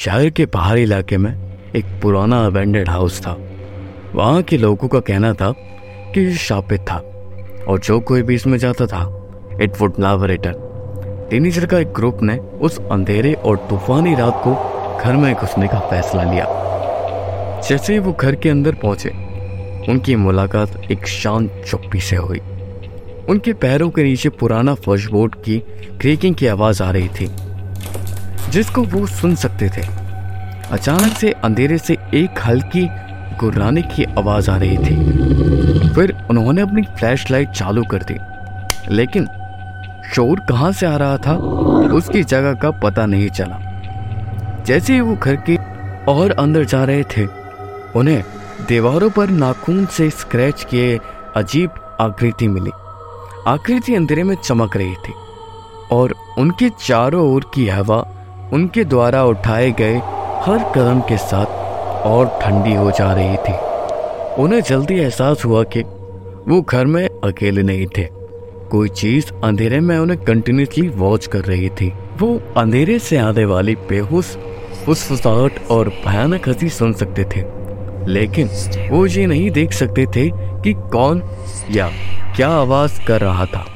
शहर के पहाड़ी इलाके में एक पुराना अबेंडेड हाउस था। वहाँ के लोगों का कहना था कि शापित था और जो कोई भी इसमें जाता था it would now return teenager का एक ग्रुप ने उस अंधेरे और तूफानी रात को घर में घुसने का फैसला लिया। जैसे ही वो घर के अंदर पहुँचे, उनकी मुलाकात एक शांत चुप्पी से हुई। उनके पैरों के नीचे पुराना फर्शबोर्ड की क्रेकिंग की आवाज़ आ रही थी। जिसको वो सुन सकते थे। अचानक से अंधेरे से एक हल्की गुर्राने की आवाज़ आ रही थी। फिर उन्होंने अपनी फ्लैशलाइट चालू कर दी। लेकिन शोर कहाँ से आ रहा था, उसकी जगह का पता नहीं चला। जैसे ही वो घर के और अंदर जा रहे थे, उन्हें दीवारों पर नाखून से स्क्रैच किए अजीब आकृति मिली। आकृति अंधेरे में चमक रही थी और उनके चारों ओर की हवा उनके द्वारा उठाए गए हर कदम के साथ और ठंडी हो जा रही थी। उन्हें जल्दी एहसास हुआ कि वो घर में अकेले नहीं थे। कोई चीज़ अंधेरे में उन्हें कंटिन्यूसली वॉच कर रही थी। वो अंधेरे से आने वाली बेहोश, फुसफुसाहट और भयानक हँसी सुन सकते थे। लेकिन वो ये नहीं देख सकते थे कि कौन या क्या आवाज़ कर रहा था।